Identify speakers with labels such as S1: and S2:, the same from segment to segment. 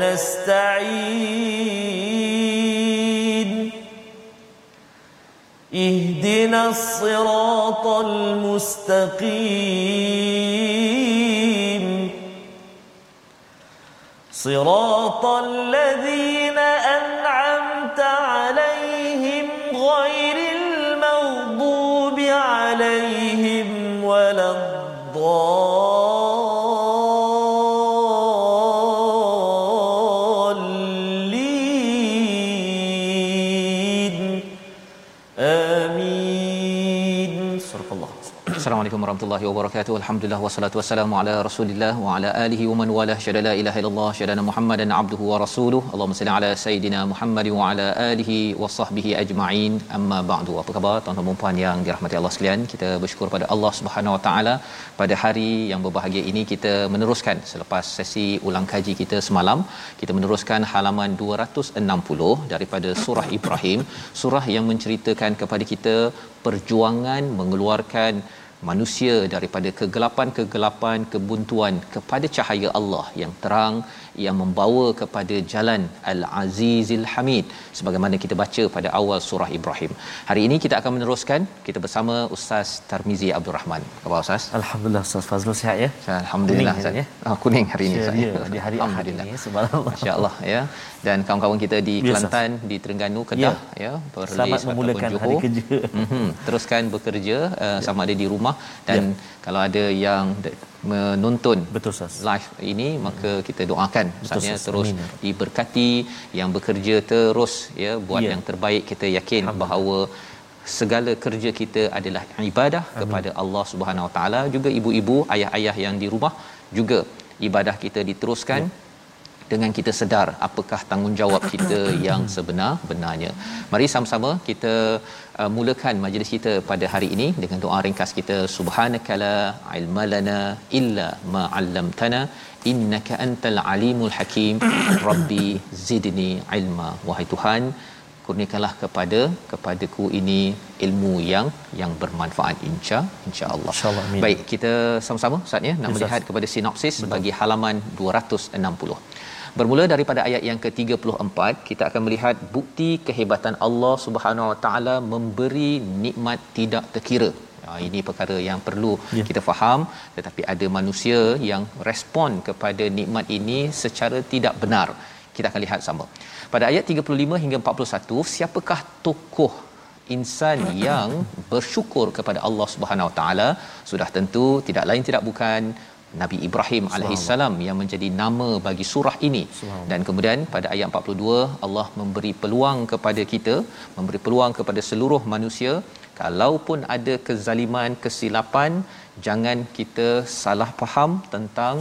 S1: نستعين. اهدنا الصراط المستقيم. صراط الذين Allah.
S2: Assalamualaikum warahmatullahi wabarakatuh. Alhamdulillah wassalatu wassalamu ala Rasulillah wa ala alihi wa man walah. Syada la ilaha illallah, syada Muhammadan abduhu wa rasuluh. Allahumma salli ala sayidina Muhammad wa ala alihi wa sahbihi ajma'in. Amma ba'du. Apa khabar tuan-tuan dan puan yang dirahmati Allah sekalian? Kita bersyukur pada Allah Subhanahu wa taala pada hari yang berbahagia ini kita meneruskan selepas sesi ulang kaji kita semalam, kita meneruskan halaman 260 daripada surah Ibrahim, surah yang menceritakan kepada kita perjuangan mengeluarkan manusia daripada kegelapan-kegelapan kebuntuan kepada cahaya Allah yang terang yang membawa kepada jalan Al-Azizil Hamid sebagaimana kita baca pada awal surah Ibrahim. Hari ini kita akan meneruskan kita bersama Ustaz Tarmizi Abdul Rahman. Apa Ustaz?
S1: Alhamdulillah Ustaz Fazrul sihat ya.
S2: Alhamdulillah
S1: Kuning
S2: Ustaz
S1: ya?
S2: ya. Ah, kuning hari ini
S1: Ya,
S2: Ustaz.
S1: dia di hari Ahad ini subhanallah.
S2: Masya-Allah ya. Dan kawan-kawan kita di
S1: Ya,
S2: Kelantan, di Terengganu, Kedah ya, Perlis
S1: Selamat memulakan hari
S2: Johor.
S1: kerja.
S2: Mhm. Teruskan bekerja uh, sama ada di rumah dan kalau ada yang menonton
S1: Betul
S2: live ini maka kita doakan misalnya terus
S1: Amin.
S2: diberkati yang bekerja terus ya buat
S1: Ya.
S2: yang terbaik kita yakin bahawa segala kerja kita adalah ibadah Amin. kepada Allah Subhanahu Wa Taala juga ibu-ibu ayah-ayah yang di rumah juga ibadah kita diteruskan ya dengan kita sedar apakah tanggungjawab kita yang sebenar-benarnya. Mari sama-sama kita uh, mulakan majlis kita pada hari ini dengan doa ringkas kita subhanakala ilmalana illa ma 'allamtana innaka antal alimul hakim rabbi zidni ilma wahai Tuhan kurniakanlah kepada kepadaku ini ilmu yang yang bermanfaat insya insyaallah
S1: InsyaAllah, amin.
S2: baik kita sama-sama saatnya nak
S1: Ya, Ustaz.
S2: melihat kepada sinopsis bagi halaman 260 Bermula daripada ayat yang ke-34, kita akan melihat bukti kehebatan Allah Subhanahu Wa Taala memberi nikmat tidak terkira. Ha, ini perkara yang perlu
S1: Ya.
S2: kita faham tetapi ada manusia yang respon kepada nikmat ini secara tidak benar. Kita akan lihat sama. Pada ayat 35 hingga 41, siapakah tokoh insan yang bersyukur kepada Allah Subhanahu Wa Taala? Sudah tentu tidak lain tidak bukan Nabi Ibrahim alaihissalam yang menjadi nama bagi surah ini. Dan kemudian pada ayat 42 Allah memberi peluang kepada kita memberi peluang kepada seluruh manusia kalaupun ada kezaliman kesilapan jangan kita salah faham tentang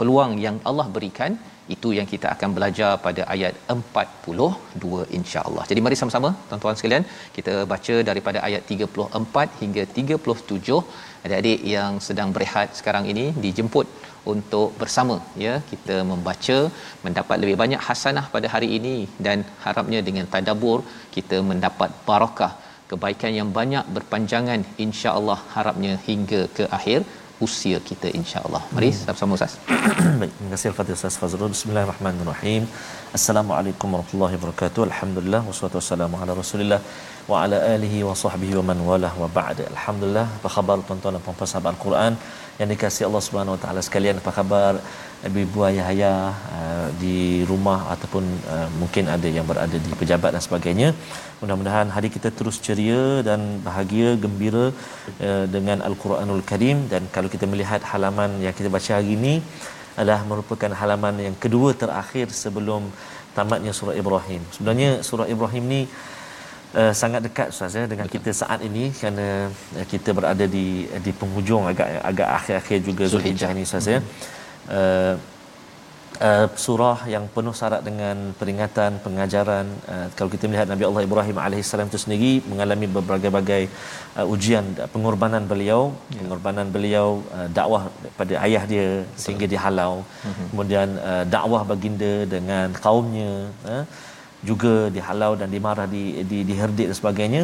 S2: peluang yang Allah berikan. Itu yang kita akan belajar pada ayat 42 insya-Allah. Jadi mari sama-sama tuan-tuan sekalian kita baca daripada ayat 34 hingga 37 adik-adik yang sedang berehat sekarang ini dijemput untuk bersama ya kita membaca mendapat lebih banyak hasanah pada hari ini dan harapnya dengan tadabbur kita mendapat barakah kebaikan yang banyak berpanjangan insya-Allah harapnya hingga ke akhir usia kita insya-Allah. Mari sama-sama Ustaz.
S1: Baik, terima kasih Al-Fatihah Ustaz Fazrul. Bismillahirrahmanirrahim. Assalamualaikum warahmatullahi wabarakatuh. Alhamdulillah wassalatu wassalamu ala Rasulillah wa ala alihi wa sahbihi wa man walah wa ba'd. Alhamdulillah. Apa khabar tuan-tuan dan puan-puan sahabat Al-Quran yang dikasihi Allah Subhanahu wa taala sekalian? Apa khabar ibu-ibu ayah-ayah uh, di rumah ataupun uh, mungkin ada yang berada di pejabat dan sebagainya. Mudah-mudahan hari kita terus ceria dan bahagia, gembira uh, dengan Al-Quranul Karim dan kalau kita melihat halaman yang kita baca hari ini adalah merupakan halaman yang kedua terakhir sebelum tamatnya surah Ibrahim. Sebenarnya surah Ibrahim ni uh, sangat dekat Ustaz ya dengan kita saat ini kerana uh, kita berada di di penghujung agak agak akhir-akhir juga Zulhijjah ini Ustaz ya. Uh, Uh, surah yang penuh syarat dengan peringatan pengajaran uh, kalau kita melihat Nabi Allah Ibrahim alaihissalam itu sendiri mengalami berbagai-bagai uh, ujian pengorbanan beliau ya. pengorbanan beliau uh, dakwah pada ayah dia Betul. sehingga dihalau uh-huh. kemudian uh, dakwah baginda dengan kaumnya uh, juga dihalau dan dimarah di di diherdik dan sebagainya.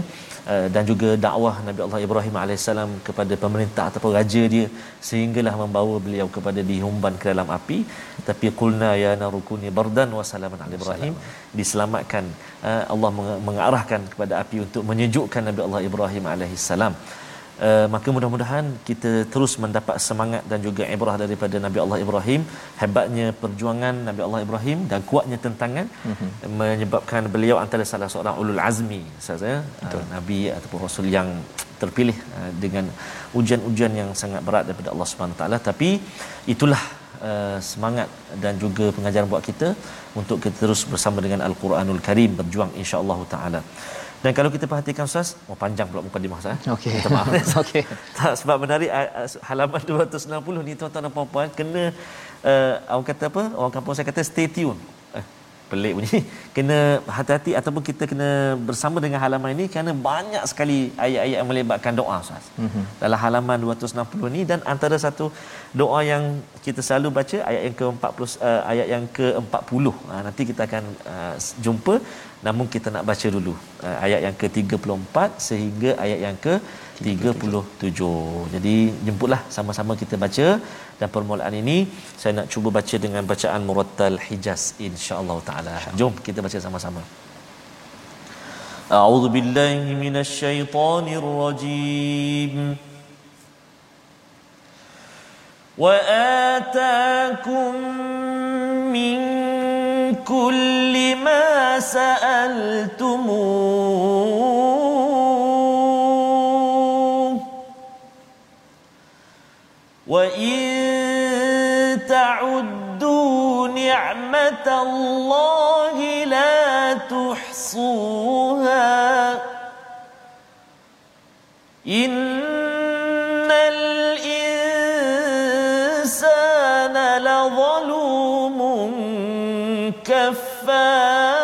S1: Uh, dan juga dakwah Nabi Allah Ibrahim alaihissalam kepada pemerintah ataupun raja dia sehinggalah membawa beliau kepada dihumban ke dalam api. Tapi qulna ya narukuni bardan wa salaman ala Ibrahim. Diselamatkan. Uh, Allah mengarahkan kepada api untuk menyejukkan Nabi Allah Ibrahim alaihissalam Uh, maka mudah-mudahan kita terus mendapat semangat dan juga ibrah daripada Nabi Allah Ibrahim. Hebatnya perjuangan Nabi Allah Ibrahim dan kuatnya tentangan uh-huh. menyebabkan beliau antara salah seorang ulul azmi saya uh, nabi ataupun rasul yang terpilih uh, dengan ujian-ujian yang sangat berat daripada Allah Subhanahu taala. Tapi itulah uh, semangat dan juga pengajaran buat kita untuk kita terus bersama dengan Al-Quranul Karim berjuang insya-Allah taala dan kalau kita perhatikan Ustaz, oh panjang pula mukadimah Ustaz.
S2: Eh. Okey. Minta maaf. Okey.
S1: Tak sebab menarik halaman 260 ni tuan-tuan dan puan-puan kena uh, orang kata apa? Orang kampung saya kata stay tune pelik bunyi kena hati-hati ataupun kita kena bersama dengan halaman ini kerana banyak sekali ayat-ayat yang melibatkan doa Ustaz. Mm-hmm. Dalam halaman 260 ni dan antara satu doa yang kita selalu baca ayat yang ke-40 uh, ayat yang ke-40. Uh, nanti kita akan uh, jumpa namun kita nak baca dulu uh, ayat yang ke-34 sehingga ayat yang ke 37. Jadi jemputlah sama-sama kita baca dan permulaan ini saya nak cuba baca dengan bacaan murattal Hijaz insya-Allah taala. Jom kita baca sama-sama. A'udzu billahi minasyaitonir rajim. Wa ataakum min kulli ma sa'altumuh وإن تعدوا نعمة الله لا تحصوها. إن كفار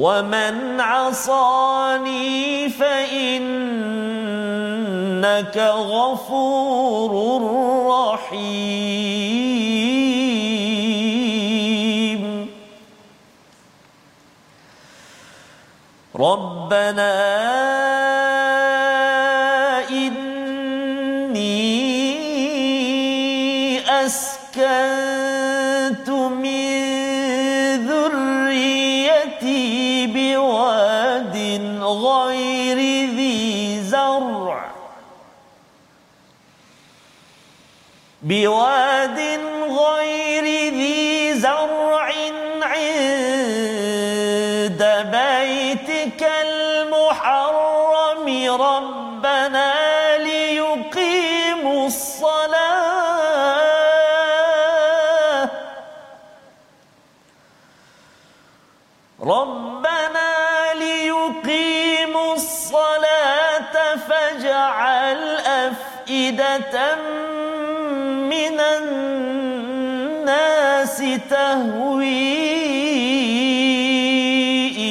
S1: ومن عصاني فإنك غفور رحيم ربنا بواد غير تهوي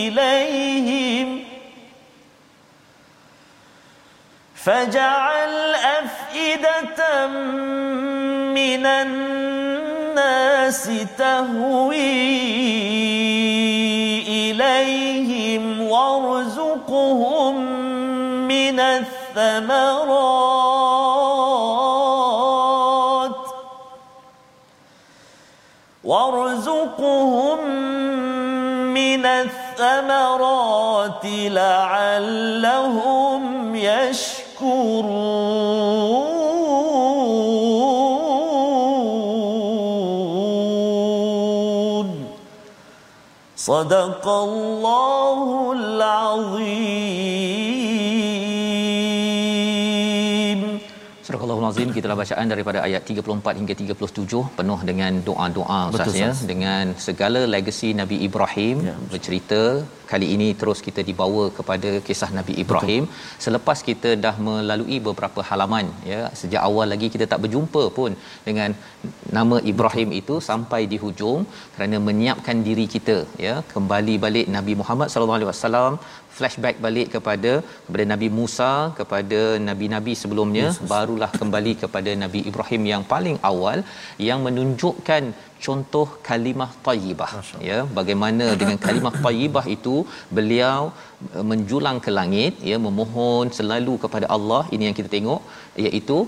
S1: إليهم أفئدة أفئدة من الناس تهوي إليهم وارزقهم من الثمرات من الثمرات لعلهم يشكرون. صدق الله العظيم.
S2: Surah Al-Azim kita bacaan daripada ayat 34 hingga 37 penuh dengan doa-doa Ustaz ya. Dengan segala legasi Nabi Ibrahim ya, bercerita kali ini terus kita dibawa kepada kisah Nabi Ibrahim. Betul. selepas kita dah melalui beberapa halaman ya sejak awal lagi kita tak berjumpa pun dengan nama Ibrahim itu sampai di hujung kerana menyiapkan diri kita ya kembali balik Nabi Muhammad sallallahu alaihi wasallam flashback balik kepada kepada Nabi Musa kepada nabi-nabi sebelumnya yes, barulah kembali kepada Nabi Ibrahim yang paling awal yang menunjukkan contoh kalimah tayyibah. Ya bagaimana dengan kalimah tayyibah itu beliau eh, menjulang ke langit ya memohon selalu kepada Allah ini yang kita tengok iaitu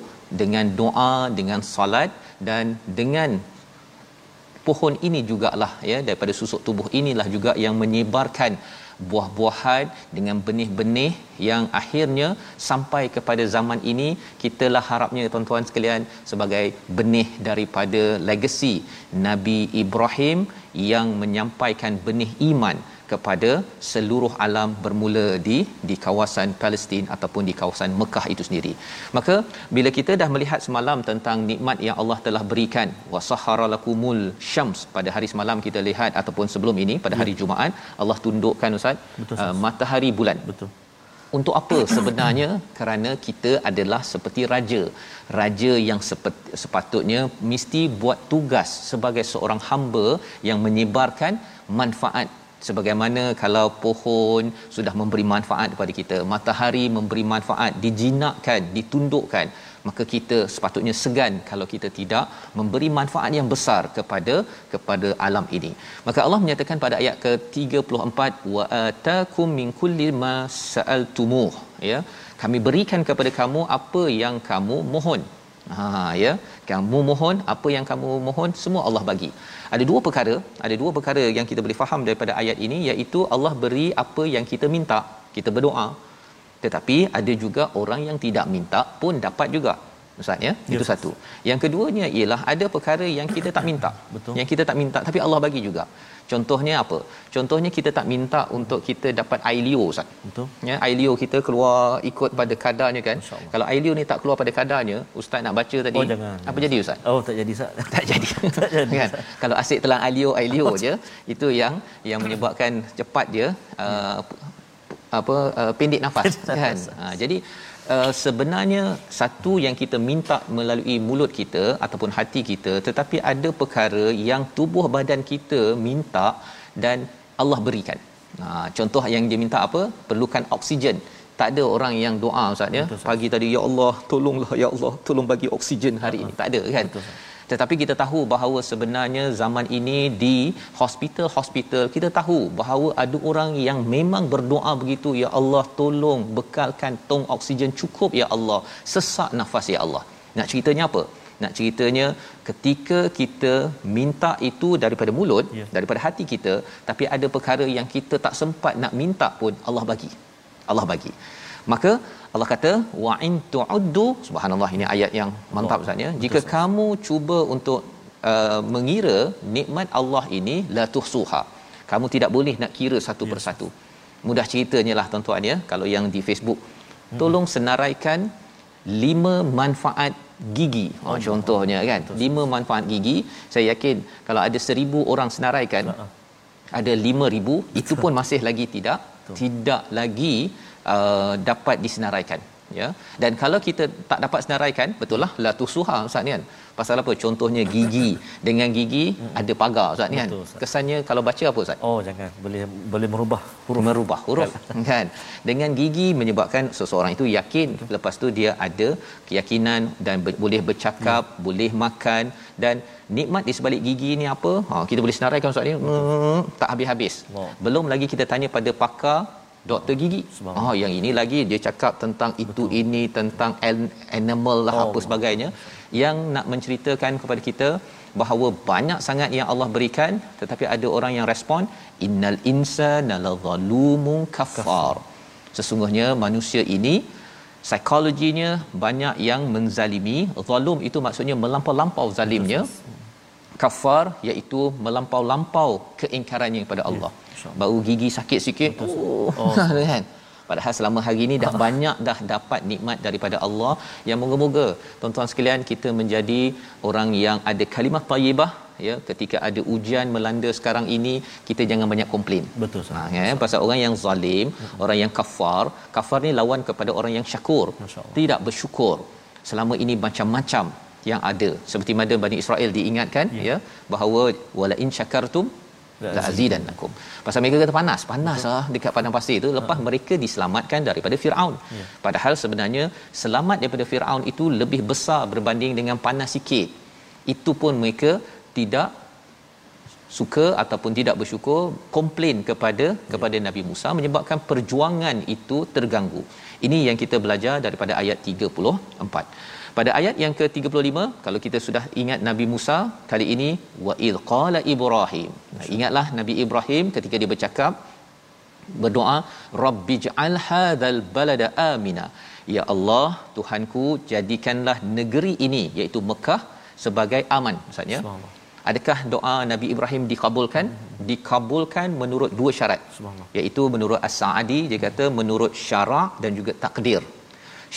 S2: dengan doa dengan salat dan dengan pohon ini jugalah ya daripada susuk tubuh inilah juga yang menyebarkan buah-buahan dengan benih-benih yang akhirnya sampai kepada zaman ini kitalah harapnya tuan-tuan sekalian sebagai benih daripada legasi Nabi Ibrahim yang menyampaikan benih iman kepada seluruh alam bermula di di kawasan Palestin ataupun di kawasan Mekah itu sendiri. Maka bila kita dah melihat semalam tentang nikmat yang Allah telah berikan wasahara lakumul syams pada hari semalam kita lihat ataupun sebelum ini pada hari ya. Jumaat Allah tundukkan ustaz Betul, uh, matahari bulan. Betul. Untuk apa sebenarnya? Kerana kita adalah seperti raja. Raja yang sepatutnya mesti buat tugas sebagai seorang hamba yang menyebarkan manfaat sebagaimana kalau pohon sudah memberi manfaat kepada kita matahari memberi manfaat dijinakkan ditundukkan maka kita sepatutnya segan kalau kita tidak memberi manfaat yang besar kepada kepada alam ini. Maka Allah menyatakan pada ayat ke-34 wa atakum min kulli ma sa'altumuh. Ya kami berikan kepada kamu apa yang kamu mohon ha ya. Kamu mohon apa yang kamu mohon semua Allah bagi. Ada dua perkara ada dua perkara yang kita boleh faham daripada ayat ini iaitu Allah beri apa yang kita minta. Kita berdoa. Tetapi ada juga orang yang tidak minta pun dapat juga. Ustaz ya? Yes. itu satu. Yang keduanya ialah ada perkara yang kita tak minta. Betul. Yang kita tak minta tapi Allah bagi juga contohnya apa? Contohnya kita tak minta untuk kita dapat air liur Ustaz. Betul. Ya air liur kita keluar ikut pada kadarnya kan. Kalau air liur ni tak keluar pada kadarnya Ustaz nak baca tadi.
S1: Oh, jangan.
S2: apa jadi Ustaz?
S1: Oh tak jadi Ustaz.
S2: Tak jadi. Tak jadi kan? Kalau asyik telan air liur air liur je itu yang yang menyebabkan cepat dia uh, apa uh, pendek nafas. Kan? Ha, jadi Uh, sebenarnya satu yang kita minta melalui mulut kita ataupun hati kita tetapi ada perkara yang tubuh badan kita minta dan Allah berikan. Ha contoh yang dia minta apa? Perlukan oksigen. Tak ada orang yang doa ustaz ya. Pagi tadi ya Allah tolonglah ya Allah tolong bagi oksigen hari ini. Tak ada kan? Betul, tetapi kita tahu bahawa sebenarnya zaman ini di hospital-hospital kita tahu bahawa ada orang yang memang berdoa begitu ya Allah tolong bekalkan tong oksigen cukup ya Allah. Sesak nafas ya Allah. Nak ceritanya apa? Nak ceritanya ketika kita minta itu daripada mulut yeah. daripada hati kita tapi ada perkara yang kita tak sempat nak minta pun Allah bagi. Allah bagi maka Allah kata wa in tu'uddu subhanallah ini ayat yang mantap Ustaz ya jika Betul, kamu cuba untuk uh, mengira nikmat Allah ini la tuhsuha kamu tidak boleh nak kira satu yes. persatu mudah ceritanya lah tuan-tuan ya kalau yang di Facebook hmm. tolong senaraikan lima manfaat gigi oh, contohnya kan Betul. lima manfaat gigi saya yakin kalau ada seribu orang senaraikan uh-huh. ada lima ribu itu pun masih lagi tidak Betul. tidak lagi uh, dapat disenaraikan ya. Dan kalau kita tak dapat senaraikan betul lah la tusuha ustaz ni kan? Pasal apa? Contohnya gigi. Dengan gigi hmm. ada pagar ustaz ni kan?
S1: Betul, Ustaz.
S2: kesannya kalau baca apa ustaz?
S1: Oh jangan. Boleh boleh merubah huruf.
S2: merubah huruf kan? Dengan gigi menyebabkan seseorang itu yakin lepas tu dia ada keyakinan dan ber, boleh bercakap hmm. boleh makan. Dan nikmat di sebalik gigi ni apa? Ha kita boleh senaraikan ustaz ni? Hmm, tak habis-habis.
S1: Allah.
S2: belum lagi kita tanya pada pakar doktor gigi.
S1: Subhanallah.
S2: oh yang ini lagi dia cakap tentang itu ini tentang an- animal lah
S1: Oh.
S2: apa sebagainya. Yang nak menceritakan kepada kita bahawa banyak sangat yang Allah berikan tetapi ada orang yang respon innal insana lazalumun kafar sesungguhnya manusia ini psikologinya banyak yang menzalimi. Zalum itu maksudnya melampau-lampau zalimnya kafar iaitu melampau-lampau keingkarannya kepada Allah
S1: insyaAllah.
S2: bau gigi sakit sikit oh, oh. kan padahal selama hari ini dah banyak dah dapat nikmat daripada Allah yang moga-moga tuan-tuan sekalian kita menjadi orang yang ada kalimah tayyibah ya ketika ada ujian melanda sekarang ini kita jangan banyak komplain
S1: Betul Ustaz.
S2: Ha, ya, pasal orang yang zalim, orang yang kafar, kafar ni lawan kepada orang yang syakur. Tidak bersyukur. Selama ini macam-macam yang ada. Seperti mana Bani Israel diingatkan ya, ya bahawa wala in syakartum
S1: La
S2: la azidannakum. Pasal mereka kata panas, panas lah dekat padang pasir itu lepas
S1: Ha.
S2: mereka diselamatkan daripada Firaun.
S1: Ya.
S2: Padahal sebenarnya selamat daripada Firaun itu lebih besar berbanding dengan panas sikit. Itu pun mereka tidak suka ataupun tidak bersyukur komplain kepada kepada Nabi Musa menyebabkan perjuangan itu terganggu. Ini yang kita belajar daripada ayat 34. Pada ayat yang ke-35 kalau kita sudah ingat Nabi Musa kali ini wa id qala Ibrahim. Nah, ingatlah Nabi Ibrahim ketika dia bercakap berdoa rabbij'al hadzal balada amina. Ya Allah Tuhanku jadikanlah negeri ini iaitu Mekah sebagai aman maksudnya. Adakah doa Nabi Ibrahim dikabulkan? Dikabulkan menurut dua syarat.
S1: Subhanallah.
S2: iaitu menurut As-Sa'di dia kata menurut syarak dan juga takdir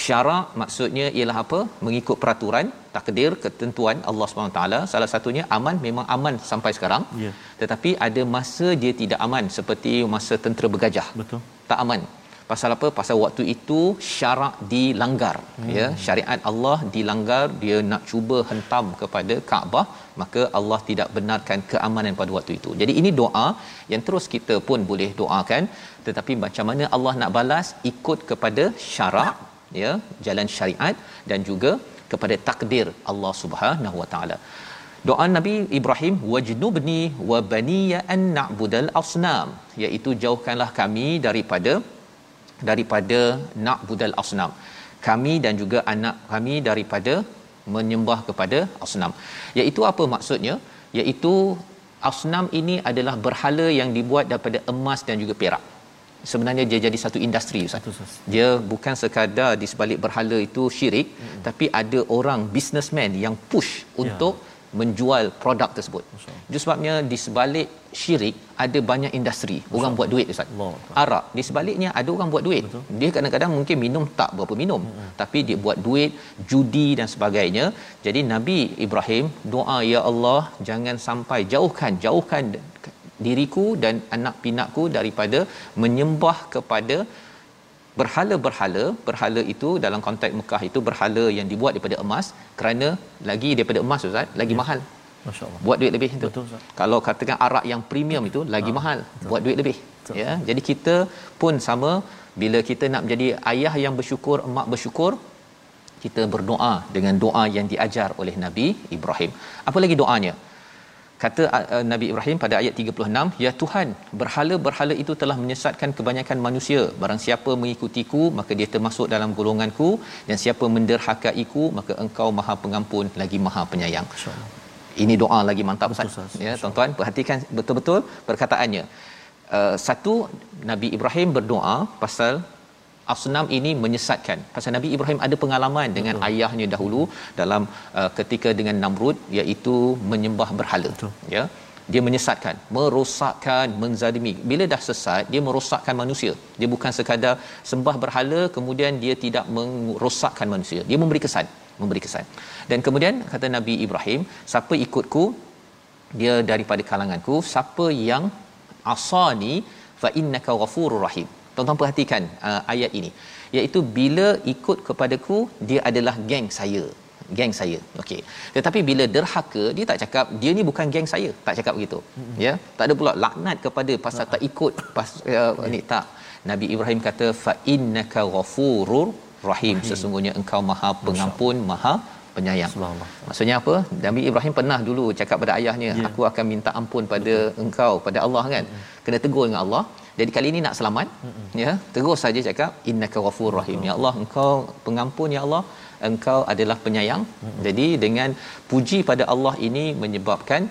S2: syarak maksudnya ialah apa? Mengikut peraturan takdir ketentuan Allah SWT salah satunya aman memang aman sampai sekarang.
S1: Ya.
S2: tetapi ada masa dia tidak aman seperti masa tentera bergajah.
S1: Betul.
S2: tak aman. Pasal apa? Pasal waktu itu syarak dilanggar hmm. ya. Syariat Allah dilanggar dia nak cuba hentam kepada Kaabah maka Allah tidak benarkan keamanan pada waktu itu. Jadi ini doa yang terus kita pun boleh doakan. Tetapi macam mana Allah nak balas? Ikut kepada syarak ya jalan syariat dan juga kepada takdir Allah Subhanahu Wa Taala. Doa Nabi Ibrahim wajnubni wa baniya an na'budal asnam iaitu jauhkanlah kami daripada daripada na'budal asnam. Kami dan juga anak kami daripada menyembah kepada asnam. Iaitu apa maksudnya? Iaitu asnam ini adalah berhala yang dibuat daripada emas dan juga perak sebenarnya dia jadi satu industri Ustaz.
S1: Ustaz.
S2: Dia bukan sekadar di sebalik berhala itu syirik hmm. tapi ada orang businessman yang push untuk menjual produk tersebut. Itu sebabnya di sebalik syirik ada banyak industri. Orang buat duit Ustaz. Arak di sebaliknya ada orang buat duit. Betul. Dia kadang-kadang mungkin minum tak berapa minum hmm. tapi dia buat duit, judi dan sebagainya. Jadi Nabi Ibrahim doa ya Allah jangan sampai jauhkan jauhkan diriku dan anak pinakku daripada menyembah kepada berhala-berhala berhala itu dalam konteks Mekah itu berhala yang dibuat daripada emas kerana lagi daripada emas Ustaz lagi ya. mahal
S1: Masya-Allah.
S2: buat duit lebih itu.
S1: Betul, Ustaz.
S2: Kalau katakan arak yang premium itu lagi ha, mahal, betul. buat duit lebih. Betul. Ya. Jadi kita pun sama bila kita nak menjadi ayah yang bersyukur, emak bersyukur, kita berdoa dengan doa yang diajar oleh Nabi Ibrahim. Apa lagi doanya? Kata uh, Nabi Ibrahim pada ayat 36, "Ya Tuhan, berhala-berhala itu telah menyesatkan kebanyakan manusia. Barang siapa mengikutiku, maka dia termasuk dalam golonganku, dan siapa menderhakaiku, maka Engkau Maha Pengampun lagi Maha Penyayang."
S1: Masya-Allah.
S2: Ini doa lagi mantap Ustaz.
S1: Ustaz.
S2: Ya, tuan-tuan perhatikan betul-betul perkataannya. Uh, satu Nabi Ibrahim berdoa pasal asnam ini menyesatkan. Pasal Nabi Ibrahim ada pengalaman dengan Betul. ayahnya dahulu dalam uh, ketika dengan Namrud iaitu menyembah berhala.
S1: Betul.
S2: Ya. Dia menyesatkan, merosakkan, menzalimi. Bila dah sesat, dia merosakkan manusia. Dia bukan sekadar sembah berhala kemudian dia tidak merosakkan manusia. Dia memberi kesan, memberi kesan. Dan kemudian kata Nabi Ibrahim, siapa ikutku dia daripada kalanganku, siapa yang asani fa innaka ghafurur rahim Tuan-tuan perhatikan uh, ayat ini. Iaitu bila ikut kepadaku dia adalah geng saya. Geng saya. Okey. Tetapi bila derhaka dia tak cakap dia ni bukan geng saya. Tak cakap begitu. Mm-hmm. ya? Tak ada pula laknat kepada pasal tak ikut pas uh, ni. Tak. Nabi Ibrahim kata fa innaka ghafurur rahim. Sesungguhnya engkau maha pengampun maha penyayang. Maksudnya apa? Nabi Ibrahim pernah dulu cakap pada ayahnya, yeah. aku akan minta ampun pada engkau, pada Allah kan. Mm-hmm. Kena tegur dengan Allah. Jadi kali ini nak selamat, mm-hmm. ya. Terus saja cakap innaka ghafurur rahim. Ya Allah, engkau pengampun ya Allah. Engkau adalah penyayang. Mm-hmm. Jadi dengan puji pada Allah ini menyebabkan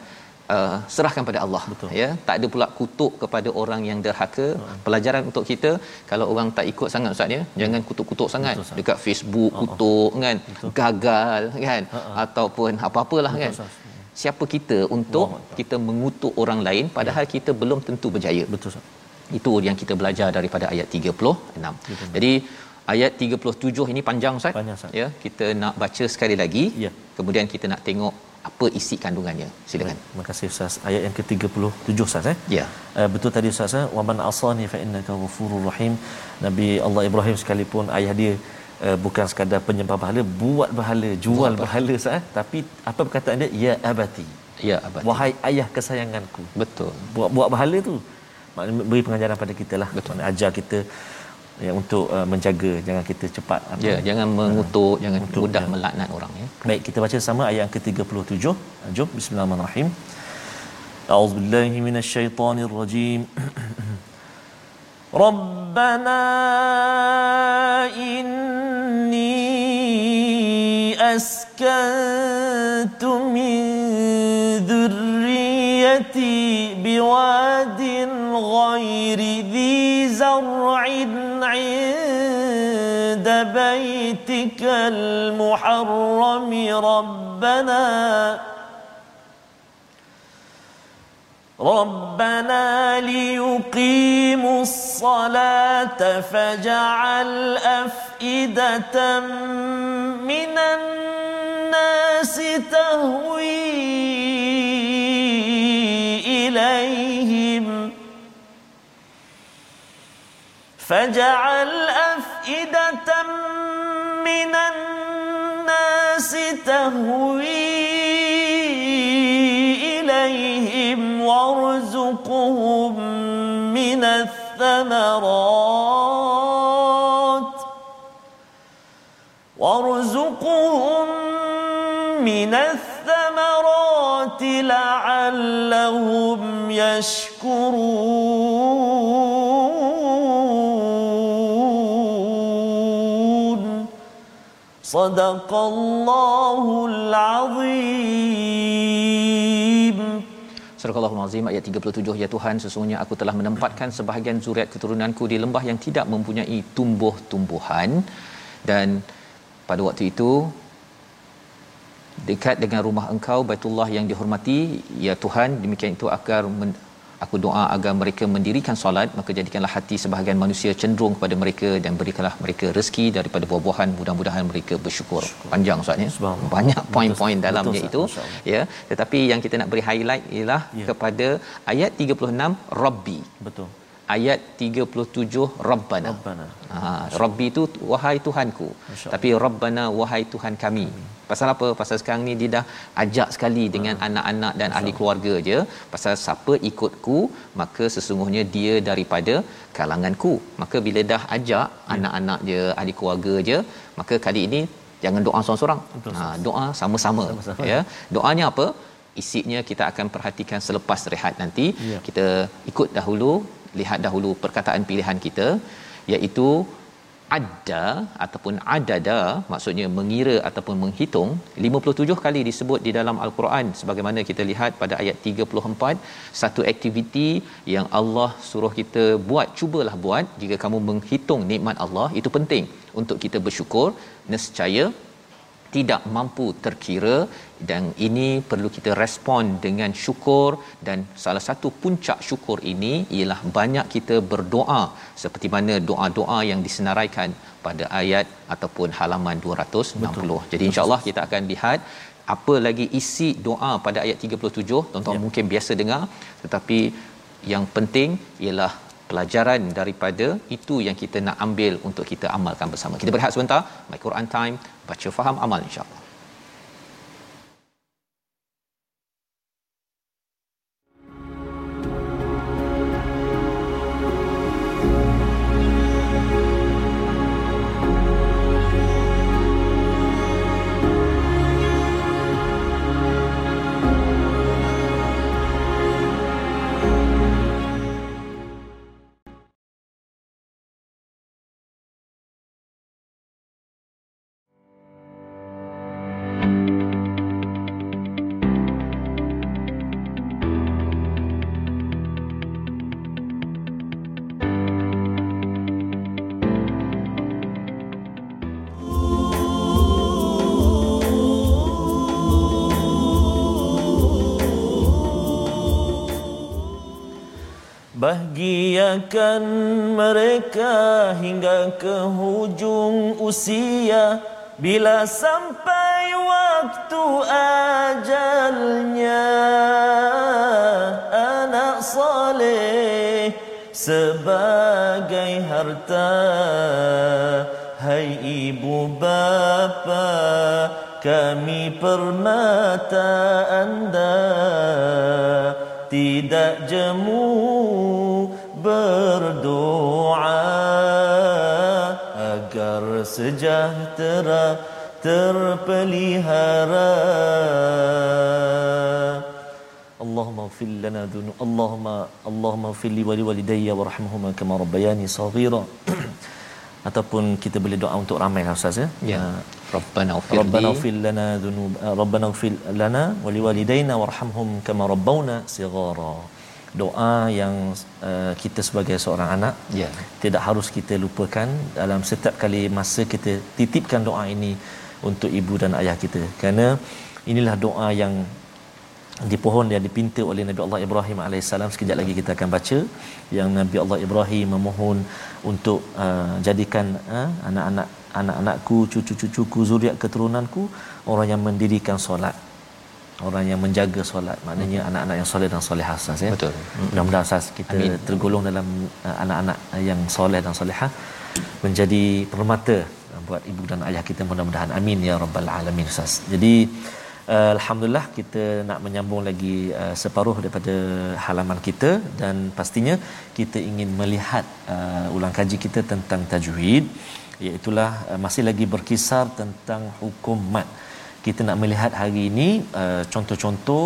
S2: uh, serahkan pada Allah Betul. ya tak ada pula kutuk kepada orang yang derhaka hmm. pelajaran untuk kita kalau orang tak ikut sangat ustaz ya hmm. jangan kutuk-kutuk sangat Betul, dekat Facebook uh-huh. kutuk kan Betul. gagal kan uh-huh. ataupun apa-apalah Betul, kan sahas. siapa kita untuk oh, kita mengutuk orang lain padahal ya. kita belum tentu berjaya Betul. Itu yang kita belajar daripada ayat 36 Betul. jadi ayat 37 ini panjang ustaz. Panjang, ya kita nak baca sekali lagi. Ya. kemudian kita nak tengok apa isi kandungannya. Silakan.
S1: Baik, terima kasih ustaz. Ayat yang ke-37 ustaz eh?
S2: Ya.
S1: Uh, betul tadi ustaz eh? Wa man asani fa innaka ghafurur rahim. Nabi Allah Ibrahim sekalipun ayah dia uh, bukan sekadar penyembah berhala buat berhala jual berhala ustaz eh? Tapi apa perkataan dia? Ya abati.
S2: Ya abati.
S1: Wahai ayah kesayanganku.
S2: Betul.
S1: Buat buat berhala tu maknanya beri pengajaran pada kita lah. Betul. Ajar kita ya untuk uh, menjaga jangan kita cepat
S2: apa ya jangan mengutuk uh, jangan mengutuk, mudah ya. melaknat orang ya.
S1: Baik kita baca sama ayat ke-37. Jom. Bismillahirrahmanirrahim. A'udzubillahi minasyaitonirrajim. Rabbana inni askantu min dhurriyyati biwadin ghairi dhi زرع عند بيتك المحرم ربنا ربنا ليقيموا الصلاة فاجعل أفئدة من الناس تهوي فاجعل أفئدة من الناس تهوي إليهم وارزقهم من الثمرات وارزقهم من الثمرات لعلهم يشكرون. صدق الله العظيم
S2: Surah Al-Azim ayat 37 ya Tuhan sesungguhnya aku telah menempatkan sebahagian zuriat keturunanku di lembah yang tidak mempunyai tumbuh-tumbuhan dan pada waktu itu dekat dengan rumah engkau Baitullah yang dihormati ya Tuhan demikian itu agar men- aku doa agar mereka mendirikan solat maka jadikanlah hati sebahagian manusia cenderung kepada mereka dan berikanlah mereka rezeki daripada buah-buahan. Mudah-mudahan mereka bersyukur. Panjang ustaz ya? Banyak poin-poin dalamnya itu ya? Tetapi yang kita nak beri highlight ialah ya. kepada ayat 36 rabbi.
S1: Betul.
S2: Ayat 37 rabbana. Rabbana. Ha rabbi itu wahai tuhanku. Tapi rabbana wahai tuhan kami. Amin. Pasal apa? Pasal sekarang ni dia dah ajak sekali dengan ha. anak-anak dan ahli keluarga je. Pasal siapa ikutku maka sesungguhnya dia daripada kalanganku. Maka bila dah ajak ya. anak-anak je ahli keluarga je maka kali ini jangan doa seorang-seorang. Ha doa sama-sama ya. Doanya apa? Isinya kita akan perhatikan selepas rehat nanti. Ya. kita ikut dahulu lihat dahulu perkataan pilihan kita iaitu ada ataupun adada maksudnya mengira ataupun menghitung 57 kali disebut di dalam al-Quran. Sebagaimana kita lihat pada ayat 34 satu aktiviti yang Allah suruh kita buat cubalah buat jika kamu menghitung nikmat Allah itu penting untuk kita bersyukur nescaya tidak mampu terkira dan ini perlu kita respon dengan syukur dan salah satu puncak syukur ini ialah banyak kita berdoa seperti mana doa-doa yang disenaraikan pada ayat ataupun halaman 260. Betul. Jadi insya-Allah kita akan lihat apa lagi isi doa pada ayat 37 tuan-tuan ya. mungkin biasa dengar tetapi yang penting ialah pelajaran daripada itu yang kita nak ambil untuk kita amalkan bersama. Kita berehat sebentar. My Quran Time, baca faham amal insya-Allah.
S1: Bahagiakan mereka hingga ke hujung usia. Bila sampai waktu ajalnya Anak saleh sebagai harta. Hai ibu bapa kami permata anda. Tidak jemu sejahtera terpelihara Allahumma fil lana dhunub Allahumma Allahumma fil li wali walidayya warhamhuma kama rabbayani saghira ataupun kita boleh doa untuk ramai lah ustaz ya.
S2: Ya.
S1: Uh,
S2: Rabbana ufir
S1: Rabbana ighfir lana dhunub uh, Rabbana ighfir lana wa liwalidayna warhamhum kama rabbawna sighara. Doa yang uh, kita sebagai seorang anak
S2: Ya.
S1: tidak harus kita lupakan dalam setiap kali masa kita titipkan doa ini untuk ibu dan ayah kita. Kerana inilah doa yang di pohon yang dipinta oleh Nabi Allah Ibrahim alaihissalam sekejap lagi kita akan baca yang Nabi Allah Ibrahim memohon untuk uh, jadikan uh, anak-anak anak-anakku cucu-cucuku zuriat keturunanku orang yang mendirikan solat orang yang menjaga solat maknanya hmm. anak-anak yang soleh dan solehah Ustaz ya
S2: Betul.
S1: mudah-mudahan Ustaz kita
S2: Amin.
S1: Tergolong dalam uh, anak-anak yang soleh dan solehah menjadi permata uh, buat ibu dan ayah kita mudah-mudahan amin ya rabbal alamin Ustaz jadi uh, alhamdulillah kita nak menyambung lagi uh, separuh daripada halaman kita dan pastinya kita ingin melihat uh, ulang kaji kita tentang tajwid iaitu uh, masih lagi berkisar tentang hukum mat kita nak melihat hari ini uh, contoh-contoh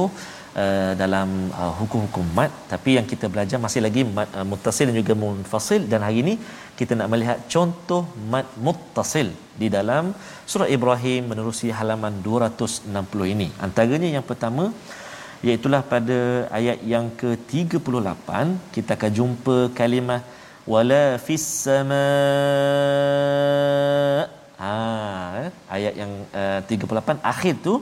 S1: uh, dalam uh, hukum-hukum mat tapi yang kita belajar masih lagi mat uh, muttasil dan juga munfasil. Dan hari ini kita nak melihat contoh mat muttasil di dalam surah Ibrahim menerusi halaman 260 ini. Antaranya yang pertama iaitulah pada ayat yang ke-38 kita akan jumpa kalimah wala fis sama ha eh, ayat yang uh, 38 akhir tu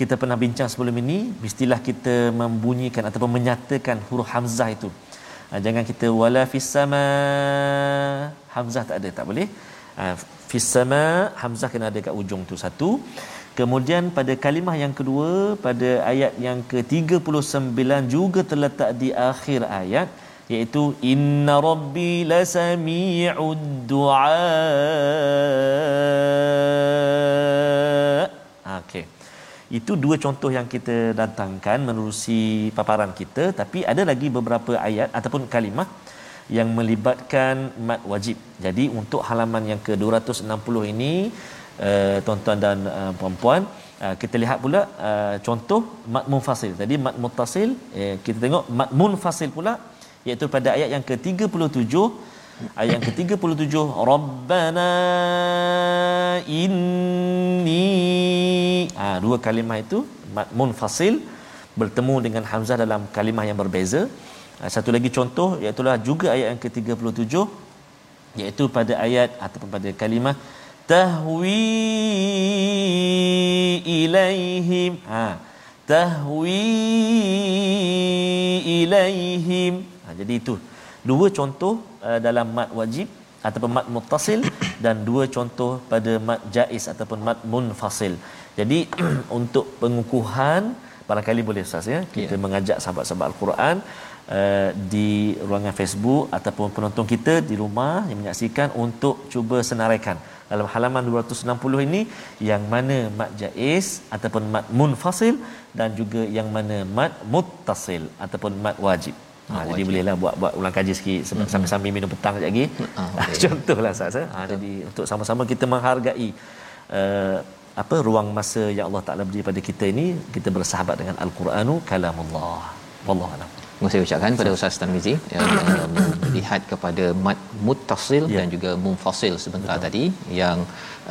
S1: kita pernah bincang sebelum ini mestilah kita membunyikan ataupun menyatakan huruf hamzah itu. Ha, jangan kita wala fis sama hamzah tak ada tak boleh. Ha, fis sama hamzah kena ada kat ujung tu satu. Kemudian pada kalimah yang kedua pada ayat yang ke-39 juga terletak di akhir ayat iaitu inna rabbi lasami'ud du'a. Okey. Itu dua contoh yang kita datangkan menerusi paparan kita tapi ada lagi beberapa ayat ataupun kalimah yang melibatkan mat wajib. Jadi untuk halaman yang ke-260 ini uh, tuan-tuan dan uh, puan-puan uh, kita lihat pula uh, contoh mat munfasil. Tadi mat muttasil uh, kita tengok mat munfasil pula iaitu pada ayat yang ke-37 ayat yang ke-37 rabbana inni ha, dua kalimah itu munfasil bertemu dengan hamzah dalam kalimah yang berbeza. Ha, satu lagi contoh iaitu juga ayat yang ke-37 iaitu pada ayat ataupun pada kalimah tahwi ilaihim ha tahwi ilaihim jadi itu dua contoh uh, dalam mat wajib ataupun mat muttasil dan dua contoh pada mat jaiz ataupun mat munfasil jadi untuk pengukuhan barangkali boleh Ustaz ya kita
S2: Ya.
S1: mengajak sahabat-sahabat al-Quran uh, di ruangan Facebook ataupun penonton kita di rumah yang menyaksikan untuk cuba senaraikan dalam halaman 260 ini yang mana mad jaiz ataupun mad munfasil dan juga yang mana mad muttasil ataupun mad wajib. Ha,
S2: Mad
S1: jadi bolehlah buat buat ulang kaji sikit mm-hmm. sambil-sambil minum petang sekejap lagi.
S2: Ah, boleh.
S1: Contohlah Ustaz. eh. Ha, jadi untuk sama-sama kita menghargai uh, apa ruang masa yang Allah Taala beri pada kita ini kita bersahabat dengan al-Quranu kalamullah. Wallahu a'lam.
S2: Terima kasih ucapkan pada Ustaz Tarmizi yang uh, melihat kepada mad muttasil
S1: Ya.
S2: dan juga munfasil sebentar Betul. tadi yang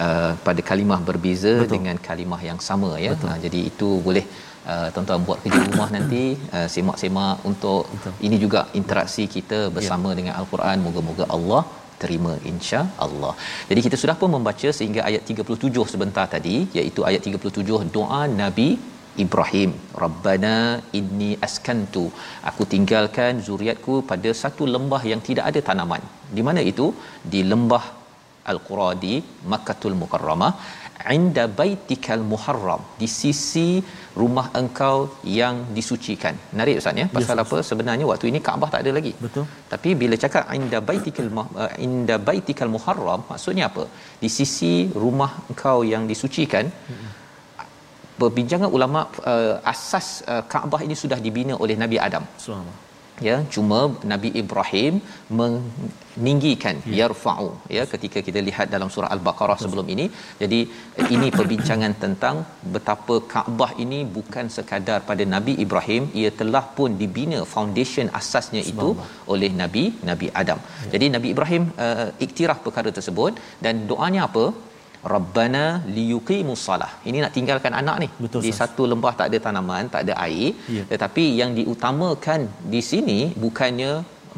S2: uh, pada kalimah berbeza Betul. dengan kalimah yang sama ya. Uh, jadi itu boleh uh, tuan-tuan buat kerja rumah nanti uh, semak-semak untuk Betul. ini juga interaksi kita bersama ya. dengan al-Quran moga-moga Allah terima insya Allah. Jadi kita sudah pun membaca sehingga ayat 37 sebentar tadi iaitu ayat 37 doa Nabi Ibrahim Rabbana inni askantu aku tinggalkan zuriatku pada satu lembah yang tidak ada tanaman di mana itu di lembah Al-Qura di Makkahul Mukarramah inda baitikal muharram di sisi rumah engkau yang disucikan. Menarik ustaz ya. Pasal
S1: Yes,
S2: apa? Sebenarnya waktu ini Kaabah tak ada lagi.
S1: Betul.
S2: Tapi bila cakap inda baitikal uh, inda baitikal muharram maksudnya apa? Di sisi rumah engkau yang disucikan. Perbincangan ulama uh, asas uh, Kaabah ini sudah dibina oleh Nabi Adam
S1: Subhanallah.
S2: Ya cuma Nabi Ibrahim meninggikan ya. yarfa'u ya ketika kita lihat dalam surah al-baqarah sebelum ini jadi ini perbincangan tentang betapa Kaabah ini bukan sekadar pada Nabi Ibrahim ia telah pun dibina foundation asasnya itu oleh Nabi Nabi Adam ya. jadi Nabi Ibrahim uh, iktiraf perkara tersebut dan doanya apa Rabbana liyuqimus salah. Ini nak tinggalkan anak ni.
S1: Betul,
S2: di
S1: Ustaz.
S2: satu lembah tak ada tanaman, tak ada air.
S1: Ya.
S2: Tetapi yang diutamakan di sini bukannya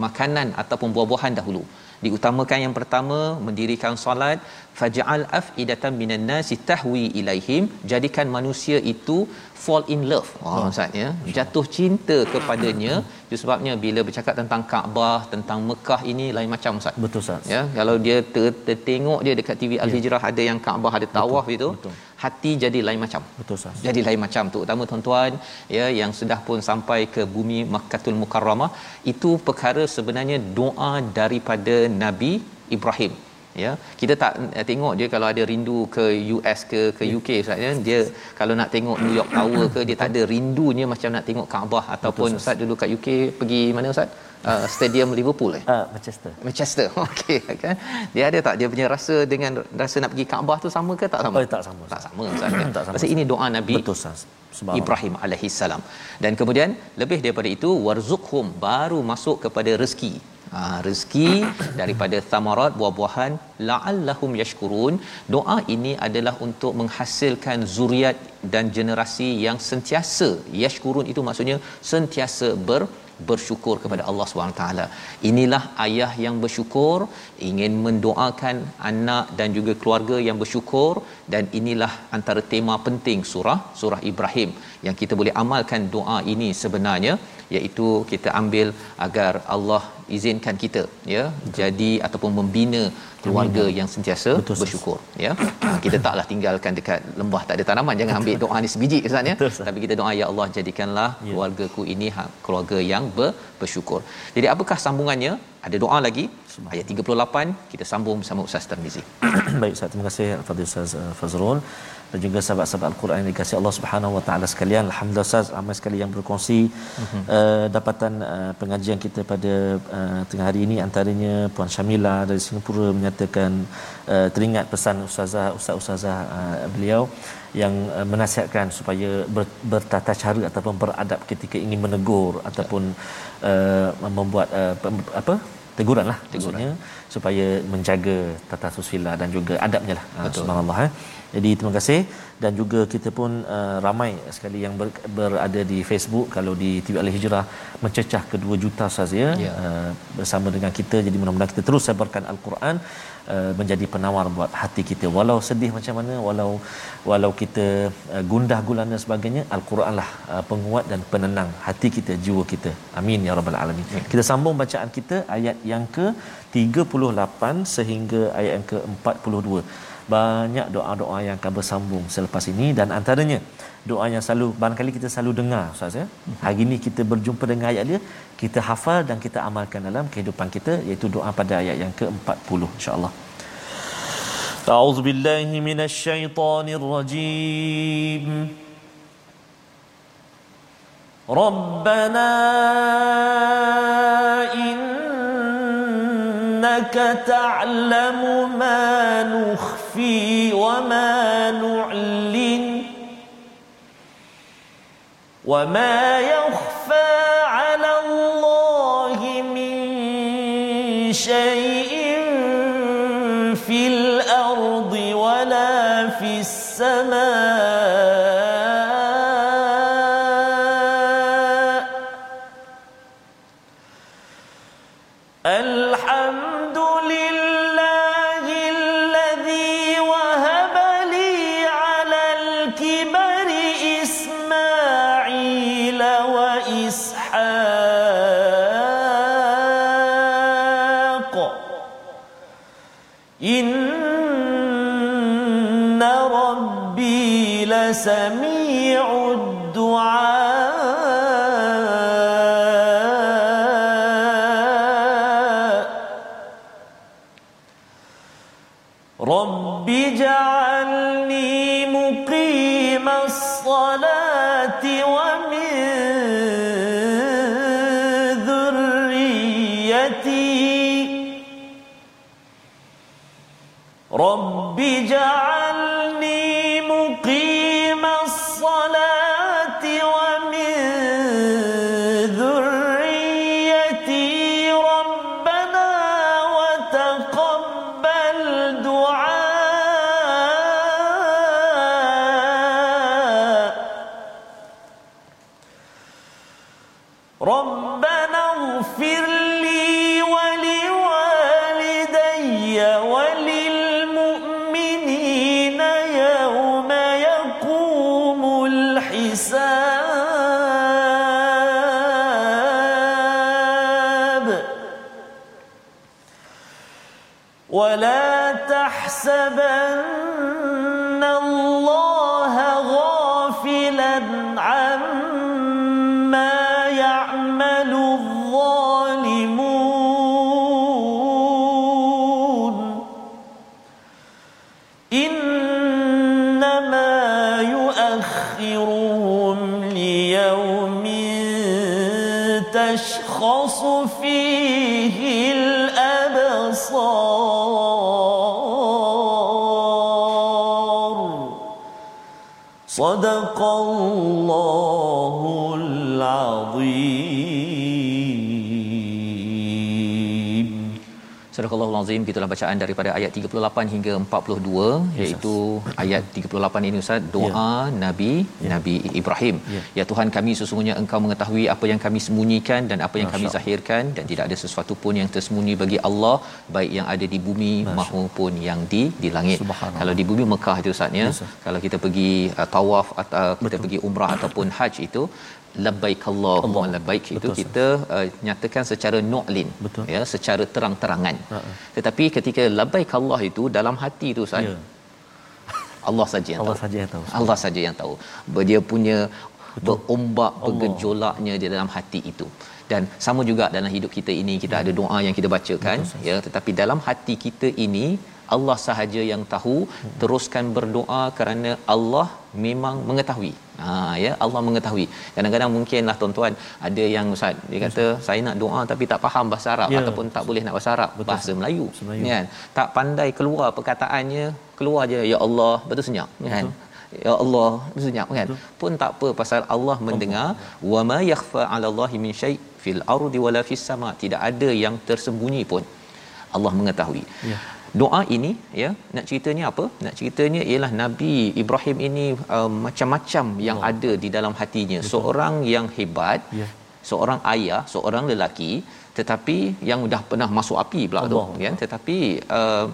S2: makanan ataupun buah-buahan dahulu. Diutamakan yang pertama mendirikan solat faj'al afidatan minan nasi tahwi ilaihim jadikan manusia itu fall in love. Oh, maksudnya jatuh cinta kepadanya. Itu sebabnya bila bercakap tentang Kaabah, tentang Mekah ini lain macam Ustaz.
S1: Betul Ustaz.
S2: Ya, kalau dia ter- tertengok dia dekat TV Al-Hijrah ada yang Kaabah ada tawaf itu,
S1: betul.
S2: Hati jadi lain macam.
S1: Betul Ustaz.
S2: jadi lain macam. Terutama tuan-tuan ya yang sudah pun sampai ke bumi Makkahul Mukarramah itu perkara sebenarnya doa daripada Nabi Ibrahim ya. Kita tak eh, tengok dia kalau ada rindu ke US ke ke UK Ustaz ya. Dia kalau nak tengok New York Tower ke dia tak ada rindunya macam nak tengok Kaabah ataupun
S1: Betul,
S2: Ustaz. Dulu kat UK pergi mana Ustaz uh, stadium Liverpool eh
S1: Uh, Manchester.
S2: Manchester. Okey kan. Dia ada tak dia punya rasa dengan rasa nak pergi Kaabah tu sama ke tak sama?
S1: Oh, tak sama.
S2: Tak sama Ustaz. kan?
S1: Tak sama,
S2: Pasal ini doa Nabi
S1: Betul. Subhanallah.
S2: Ibrahim alaihi salam. Dan kemudian lebih daripada itu warzuqhum baru masuk kepada rezeki. Ha, rezeki daripada thamarat buah-buahan la'allahum yashkurun. Doa ini adalah untuk menghasilkan zuriat dan generasi yang sentiasa yashkurun itu maksudnya sentiasa ber bersyukur kepada Allah taala. Inilah ayah yang bersyukur ingin mendoakan anak dan juga keluarga yang bersyukur dan inilah antara tema penting surah surah Ibrahim yang kita boleh amalkan doa ini sebenarnya iaitu kita ambil agar Allah izinkan kita ya jadi ataupun membina keluarga yang sentiasa
S1: Betul,
S2: bersyukur ya. Ha, kita taklah tinggalkan dekat lembah tak ada tanaman jangan ambil doa ni sebiji Ustaz ya.
S1: Betul,
S2: tapi kita doa ya Allah jadikanlah
S1: Ya.
S2: keluargaku ini ha- keluarga yang ber, bersyukur. Jadi apakah sambungannya? Ada doa lagi? Ayat 38 kita sambung bersama Ustaz Tarmizi.
S1: Baik Ustaz, terima kasih Al-Fadhil Ustaz uh, Fazrul dan juga sahabat-sahabat Al-Quran yang dikasihi Allah Subhanahu Wa Taala sekalian. Alhamdulillah Ustaz ramai sekali yang berkongsi uh-huh. uh, dapatan uh, pengajian kita pada uh, tengah hari ini antaranya Puan Syamila dari Singapura menyatakan uh, teringat pesan ustazah ustaz-ustazah uh, beliau yang uh, menasihatkan supaya ber, bertata cara ataupun beradab ketika ingin menegur ataupun uh, membuat uh, apa teguran lah maksudnya supaya menjaga tata susila dan juga adabnya lah Ah,
S2: Betul.
S1: subhanallah eh. Jadi terima kasih. Dan juga kita pun uh, ramai sekali yang ber, berada di Facebook. Kalau di TV Al Hijrah mencecah ke 2 juta saja
S2: Ya.
S1: uh, bersama dengan kita. Jadi mudah-mudahan kita terus sebarkan al-Quran uh, menjadi penawar buat hati kita. Walau sedih macam mana walau walau kita uh, gundah gulana sebagainya al-Quran lah uh, penguat dan penenang hati kita jiwa kita. Amin ya rabbal alamin. Kita sambung bacaan kita ayat yang ke 38 sehingga ayat yang ke 42 banyak doa-doa yang akan bersambung selepas ini dan antaranya doa yang selalu barangkali kita selalu dengar ustaz ya hari ini kita berjumpa dengan ayat dia kita hafal dan kita amalkan dalam kehidupan kita iaitu doa pada ayat yang ke-40 insyaallah أعوذ بالله من الشيطان الرجيم ربنا إنك تعلم ما نخفي وما نعلن وما رب اجعلني صدق
S2: Surah Al-Azim gitulah bacaan daripada ayat 38 hingga 42
S1: Yes,
S2: iaitu ayat 38 ini Ustaz doa Nabi Nabi Ibrahim.
S1: Ya.
S2: Ya Tuhan kami sesungguhnya Engkau mengetahui apa yang kami sembunyikan dan apa yang kami
S1: Masya
S2: zahirkan dan tidak ada sesuatu pun yang tersembunyi bagi Allah baik yang ada di bumi maupun yang di di langit. Kalau di bumi Mekah itu Ustaz ya.
S1: Yes, sir.
S2: Kalau kita pergi uh, tawaf atau kita pergi umrah ataupun haji itu labbaik Allahumma
S1: Allah.
S2: labbaik itu
S1: Betul, sir.
S2: kita uh, nyatakan secara nu'lin
S1: Betul.
S2: ya secara terang-terangan.
S1: Ha-ha.
S2: Tetapi ketika labbaik Allah itu dalam hati itu Ustaz
S1: Ya.
S2: Allah saja yang
S1: Allah
S2: tahu.
S1: saja yang tahu.
S2: Allah saja yang tahu. Dia punya berombak bergejolaknya di dalam hati itu. Dan sama juga dalam hidup kita ini kita ada doa yang kita bacakan ya tetapi dalam hati kita ini Allah sahaja yang tahu. Teruskan berdoa kerana Allah memang mengetahui. Ha ya Allah mengetahui. Kadang-kadang mungkinlah tuan-tuan ada yang ustaz dia kata saya nak doa tapi tak faham bahasa Arab
S1: Ya.
S2: ataupun tak boleh nak bahasa Arab.
S1: Betul.
S2: bahasa Melayu kan? Tak pandai keluar perkataannya keluar je ya Allah betul senyap kan? Ya Allah betul senyap kan? Pun tak apa pasal Allah mendengar wa ma yakhfa 'ala Allahi min syai' fil ardi wala fis sama. Tidak ada yang tersembunyi pun. Allah mengetahui.
S1: Ya.
S2: Doa ini ya nak ceritanya apa nak ceritanya ialah nabi Ibrahim ini uh, macam-macam yang
S1: Allah.
S2: ada di dalam hatinya seorang yang hebat
S1: Ya.
S2: seorang ayah seorang lelaki tetapi yang dah pernah masuk api pula tu
S1: Allah.
S2: kan tetapi uh,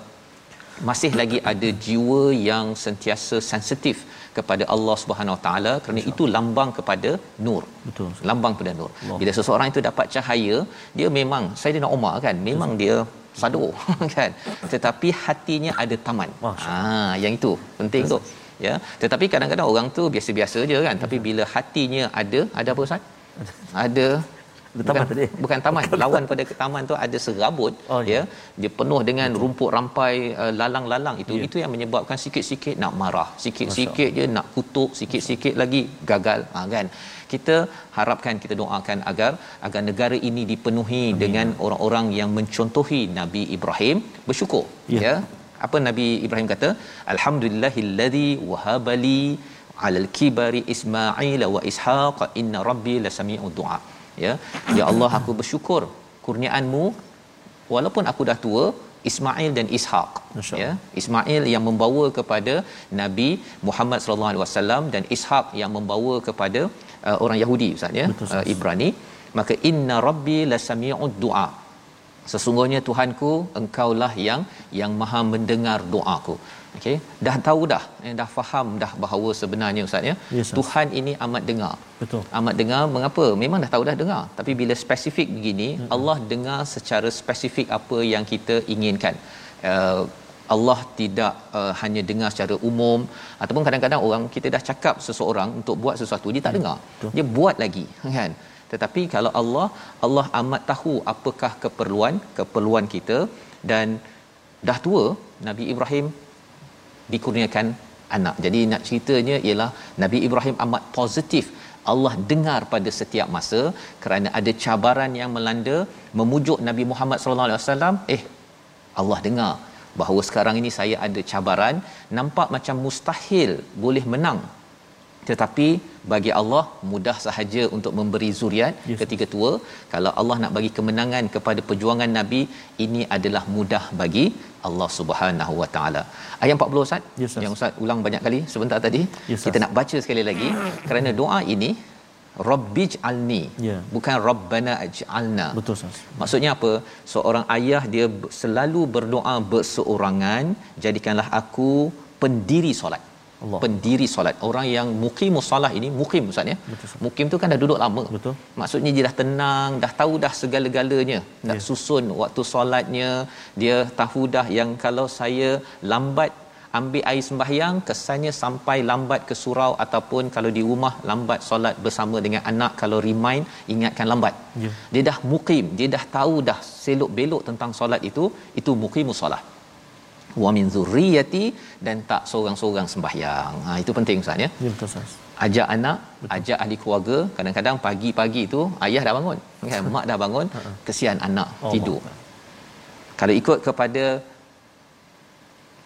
S2: masih lagi ada jiwa yang sentiasa sensitif kepada Allah Subhanahu Wa Taala kerana itu lambang kepada nur
S1: Betul.
S2: lambang kepada nur
S1: Allah.
S2: bila seseorang itu dapat cahaya dia memang Saidina Umar kan memang dia sado kan? Tetapi hatinya ada taman. Ah yang itu penting tu ya. Tetapi kadang-kadang orang tu biasa-biasa je kan? Tapi bila hatinya ada ada apa ustaz? Ada.
S1: Taman
S2: bukan,
S1: tadi.
S2: bukan taman. Lawan pada taman tu ada serabut
S1: Oh, ya.
S2: ya. Dia penuh dengan rumput rampai uh, lalang-lalang. Itu
S1: Ya.
S2: itu yang menyebabkan sikit-sikit nak marah sikit-sikit je nak kutuk sikit-sikit lagi gagal ha, kan kita harapkan kita doakan agar agar negara ini dipenuhi Amin. dengan orang-orang yang mencontohi Nabi Ibrahim. Bersyukur
S1: Ya.
S2: ya. Apa Nabi Ibrahim kata? Alhamdulillahillazi wahabali alal kibari ismail wa ishaq inna rabbi lasami'ud du'a. Ya. Ya Allah aku bersyukur kurniaanmu walaupun aku dah tua Ismail dan Ishaq. Ya. Ismail yang membawa kepada Nabi Muhammad sallallahu alaihi wasallam dan Ishaq yang membawa kepada uh, orang Yahudi ustaz ya?
S1: Betul,
S2: uh. Ibrani. Maka inna rabbi lasami'ud du'a. Sesungguhnya Tuhanku engkaulah yang yang maha mendengar doaku okey? Dah tahu dah eh, dah faham dah bahawa sebenarnya ustaz ya?
S1: Yes.
S2: Tuhan ini amat dengar.
S1: Betul.
S2: amat dengar mengapa? Memang dah tahu dah dengar. Tapi bila spesifik begini hmm. Allah dengar secara spesifik apa yang kita inginkan. Uh, Allah tidak uh, hanya dengar secara umum ataupun kadang-kadang orang kita dah cakap seseorang untuk buat sesuatu dia tak dengar
S1: Betul.
S2: dia buat lagi kan tetapi kalau Allah Allah amat tahu apakah keperluan keperluan kita dan dah tua Nabi Ibrahim dikurniakan anak. Jadi nak ceritanya ialah Nabi Ibrahim amat positif. Allah dengar pada setiap masa kerana ada cabaran yang melanda memujuk Nabi Muhammad sallallahu alaihi wasallam eh Allah dengar bahawa sekarang ini saya ada cabaran nampak macam mustahil boleh menang. Tetapi bagi Allah mudah sahaja untuk memberi zuriat
S1: Yes.
S2: ketika tua. Kalau Allah nak bagi kemenangan kepada perjuangan nabi ini adalah mudah bagi Allah Subhanahu Wa Taala. Ayat 40 Ustaz?
S1: Yes,
S2: yang Ustaz ulang banyak kali sebentar tadi.
S1: Yes,
S2: kita nak baca sekali lagi. Kerana doa ini rabbij'alni
S1: Ya.
S2: bukan rabbana aj'alna
S1: Betul Ustaz.
S2: Maksudnya apa? Seorang ayah dia selalu berdoa berseorangan, jadikanlah aku pendiri solat.
S1: Allah.
S2: Pendiri solat. Orang yang muqimus solat ini muqim Ustaz ya. Muqim tu kan dah duduk lama.
S1: Betul.
S2: Maksudnya dia dah tenang, dah tahu dah segala-galanya. Dah
S1: Ya.
S2: susun waktu solatnya, dia tahu dah yang kalau saya lambat ambil air sembahyang kesannya sampai lambat ke surau ataupun kalau di rumah lambat solat bersama dengan anak kalau remind ingatkan lambat.
S1: Ya.
S2: dia dah muqim dia dah tahu dah selok belok tentang solat itu itu muqimus solah wa min zurriyati dan tak seorang-seorang sembahyang. Ha itu penting ustaz ya?
S1: Ya betul Ustaz.
S2: ajak anak ajak ahli keluarga. Kadang-kadang pagi-pagi tu ayah dah bangun. Kan? Mak dah bangun kesian anak
S1: Oh,
S2: tidur.
S1: Mak.
S2: kalau ikut kepada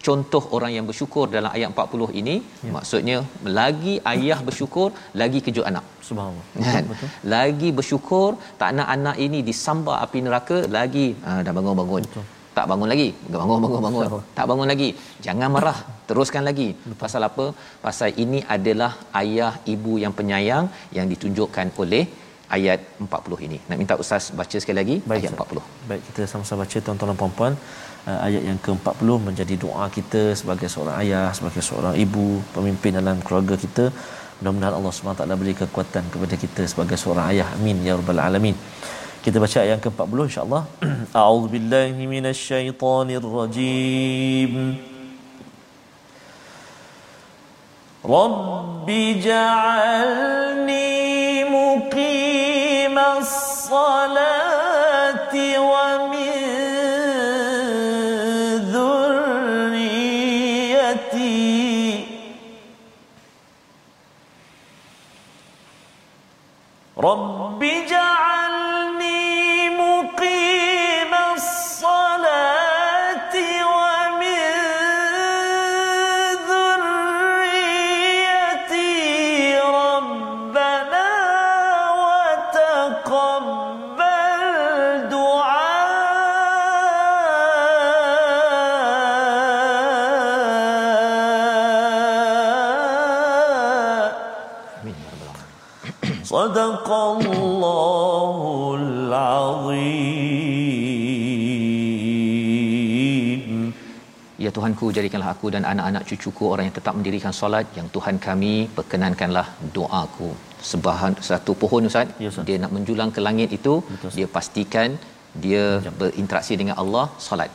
S2: contoh orang yang bersyukur dalam ayat 40 ini ya. maksudnya lagi ayah bersyukur lagi kejut anak.
S1: Subhanallah.
S2: kan?
S1: Betul.
S2: lagi bersyukur tak nak anak ini disambar api neraka lagi ah, dah bangun bangun
S1: Betul.
S2: tak bangun lagi bangun bangun bangun. Tak bangun lagi jangan marah teruskan lagi. Pasal apa? Pasal ini adalah ayah ibu yang penyayang yang ditunjukkan oleh ayat 40 ini. Nak minta ustaz baca sekali lagi
S1: Baik,
S2: ayat
S1: Ustaz.
S2: 40
S1: Baik, kita sama-sama baca tuan-tuan dan puan-puan Eh, ayat yang ke-40 menjadi doa kita sebagai seorang ayah, sebagai seorang ibu, pemimpin dalam keluarga kita. Mudah-mudahan Allah SWT beri kekuatan kepada kita sebagai seorang ayah. Amin. Ya Rabbal Alamin. Kita baca ayat yang ke-40 insyaAllah. A'udzubillahi minasyaitanirrajim. رب اجعلني مقيم الصلاه رب اجعلني
S2: Ya Tuhanku jadikanlah aku dan anak-anak cucuku orang yang tetap mendirikan solat yang Tuhan kami perkenankanlah doaku. Sebahan satu pohon Ustaz,
S1: Ya,
S2: dia nak menjulang ke langit itu,
S1: Betul,
S2: dia pastikan dia berinteraksi dengan Allah solat.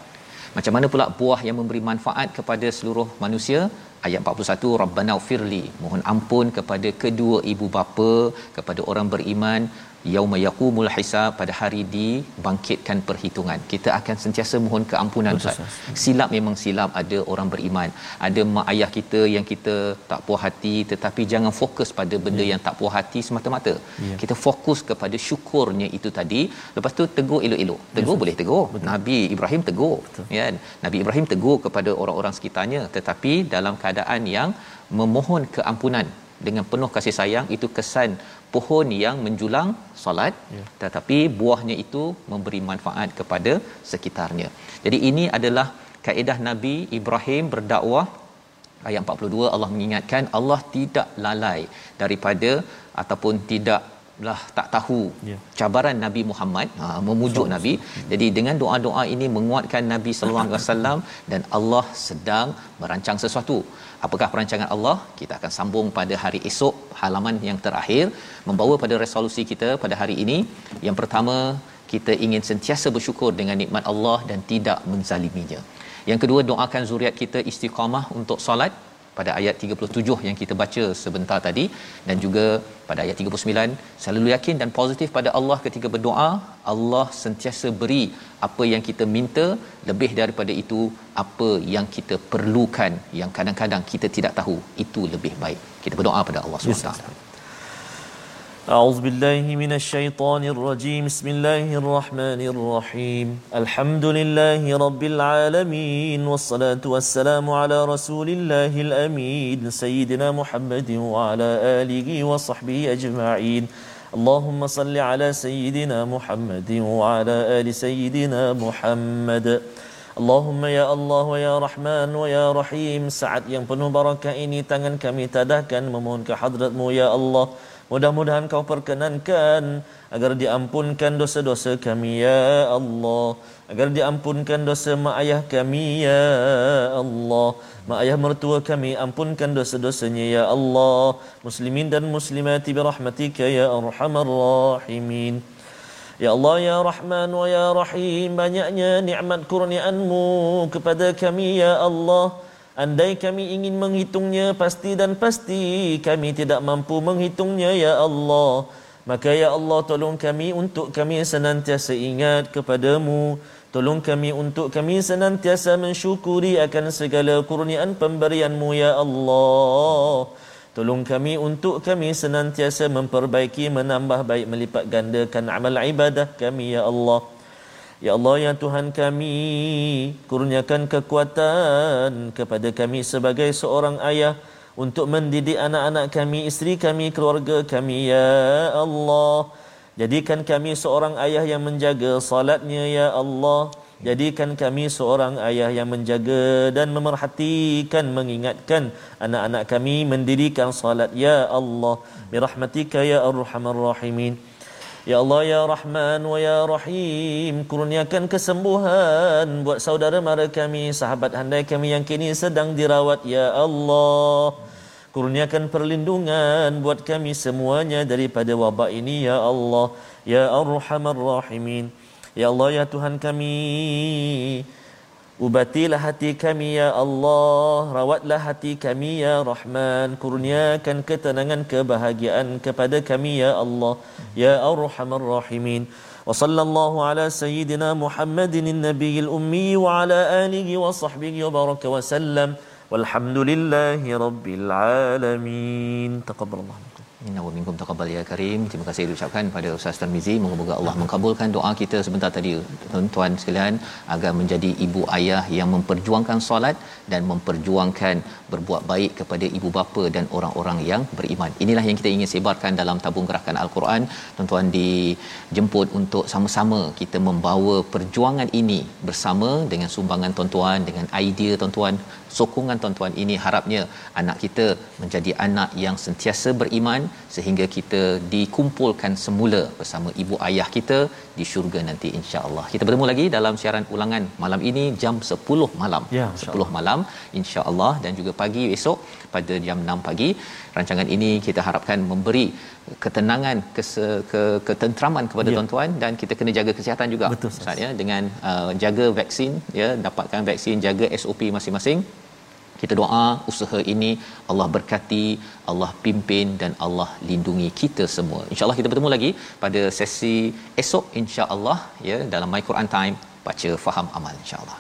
S2: Macam mana pula buah yang memberi manfaat kepada seluruh manusia ayat 41 rabbana firli mohon ampun kepada kedua ibu bapa kepada orang beriman yauma yaqumul hisab pada hari dibangkitkan perhitungan. Kita akan sentiasa mohon keampunan Ustaz. Silap memang silap ada orang beriman. Ada mak ayah kita yang kita tak puas hati tetapi jangan fokus pada benda ya. yang tak puas hati semata-mata. Ya. kita fokus kepada syukurnya itu tadi. Lepas tu tegur elok-elok. Tegur ya, boleh tegur. Betul. Nabi Ibrahim tegur. Ya kan Nabi Ibrahim tegur kepada orang-orang sekitarnya. Tetapi dalam keadaan yang memohon keampunan dengan penuh kasih sayang itu kesan pohon yang menjulang solat ya. tetapi buahnya itu memberi manfaat kepada sekitarnya. Jadi ini adalah kaedah Nabi Ibrahim berdakwah ayat 42 Allah mengingatkan Allah tidak lalai daripada ataupun tidak lah tak tahu yeah. cabaran Nabi Muhammad ha, memujuk so, Nabi. So. Jadi dengan doa-doa ini menguatkan Nabi sallallahu alaihi wasallam dan Allah sedang merancang sesuatu. Apakah perancangan Allah? Kita akan sambung pada hari esok halaman yang terakhir membawa pada resolusi kita pada hari ini. Yang pertama, kita ingin sentiasa bersyukur dengan nikmat Allah dan tidak menzaliminya. Yang kedua, doakan zuriat kita istiqamah untuk solat pada ayat 37 yang kita baca sebentar tadi dan juga pada ayat 39 selalu yakin dan positif pada Allah ketika berdoa Allah sentiasa beri apa yang kita minta. Lebih daripada itu apa yang kita perlukan yang kadang-kadang kita tidak tahu itu lebih baik. Kita berdoa pada Allah SWT
S1: أعوذ بالله من الشيطان الرجيم. بسم الله الرحمن الرحيم. الحمد لله رب العالمين والصلاة والسلام على رسول الله الأمين سيدنا محمد وعلى آله وصحبه أجمعين. اللهم صل على سيدنا محمد وعلى آل سيدنا محمد. اللهم يا الله ويا رحمن ويا رحيم saat yang penuh barakah ini tangan kami tadahkan memohon Mudah-mudahan kau perkenankan agar diampunkan dosa-dosa kami ya Allah. Agar diampunkan dosa mak ayah kami ya Allah. Mak ayah mertua kami ampunkan dosa-dosanya ya Allah. Muslimin dan muslimati birahmatika ya arhamar rahimin. Ya Allah ya Rahman wa ya Rahim banyaknya nikmat kurniaanmu kepada kami ya Allah. Andai kami ingin menghitungnya pasti dan pasti kami tidak mampu menghitungnya ya Allah. Maka ya Allah tolong kami untuk kami senantiasa ingat kepadamu. Tolong kami untuk kami senantiasa mensyukuri akan segala kurniaan pemberianmu ya Allah. Tolong kami untuk kami senantiasa memperbaiki, menambah baik, melipat gandakan amal ibadah kami ya Allah. Ya Allah ya Tuhan kami kurniakan kekuatan kepada kami sebagai seorang ayah untuk mendidik anak-anak kami, isteri kami, keluarga kami ya Allah. Jadikan kami seorang ayah yang menjaga salatnya ya Allah. Jadikan kami seorang ayah yang menjaga dan memerhatikan mengingatkan anak-anak kami mendirikan salat ya Allah. Birahmatika ya Arhamar Rahimin. Ya Allah ya Rahman wa ya Rahim kurniakan kesembuhan buat saudara mara kami sahabat handai kami yang kini sedang dirawat. Ya Allah kurniakan perlindungan buat kami semuanya daripada wabak ini. Ya Allah ya Arhamar Rahimin. Ya Allah ya Tuhan kami Ubatilah hati kami ya Allah. Rawatlah hati kami ya Rahman. Kurniakan ketenangan kebahagiaan kepada kami ya Allah. Ya Arhamar Rahimin. Wa sallallahu ala sayyidina Muhammadin Nabiyil Ummi Wa ala alihi wa sahbihi wa baraka wa sallam. Walhamdulillahi Rabbil Alamin. Taqabbalallah
S2: Inna wa minkum taqabbal ya karim. Terima kasih diucapkan pada Ustaz Tarmizi. Moga-moga Allah mengabulkan doa kita sebentar tadi tuan-tuan sekalian agar menjadi ibu ayah yang memperjuangkan solat dan memperjuangkan berbuat baik kepada ibu bapa dan orang-orang yang beriman. Inilah yang kita ingin sebarkan dalam tabung gerakan Al-Quran. Tuan-tuan dijemput untuk sama-sama kita membawa perjuangan ini bersama dengan sumbangan tuan-tuan, dengan idea tuan-tuan, sokongan tuan-tuan ini harapnya anak kita menjadi anak yang sentiasa beriman sehingga kita dikumpulkan semula bersama ibu ayah kita di syurga nanti insya-Allah. Kita bertemu lagi dalam siaran ulangan malam ini jam 10 malam.
S1: Ya,
S2: 10 malam insya-Allah dan juga pagi esok pada jam 6 pagi. Rancangan ini kita harapkan memberi ketenangan kese, ke ketenteraman kepada
S1: Ya.
S2: tuan-tuan dan kita kena jaga kesihatan juga
S1: Betul. Ustaz
S2: ya dengan uh, jaga vaksin ya dapatkan vaksin jaga SOP masing-masing kita doa usaha ini Allah berkati, Allah pimpin dan Allah lindungi kita semua. Insya-Allah kita bertemu lagi pada sesi esok insya-Allah ya dalam My Quran Time baca faham amal insya-Allah.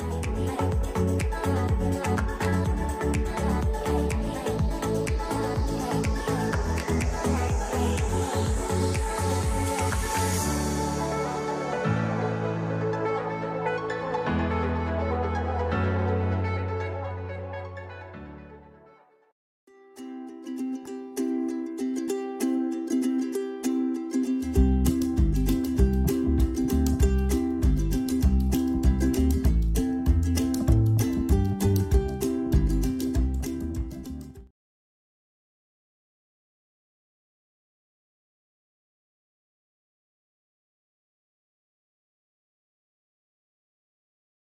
S2: Bye.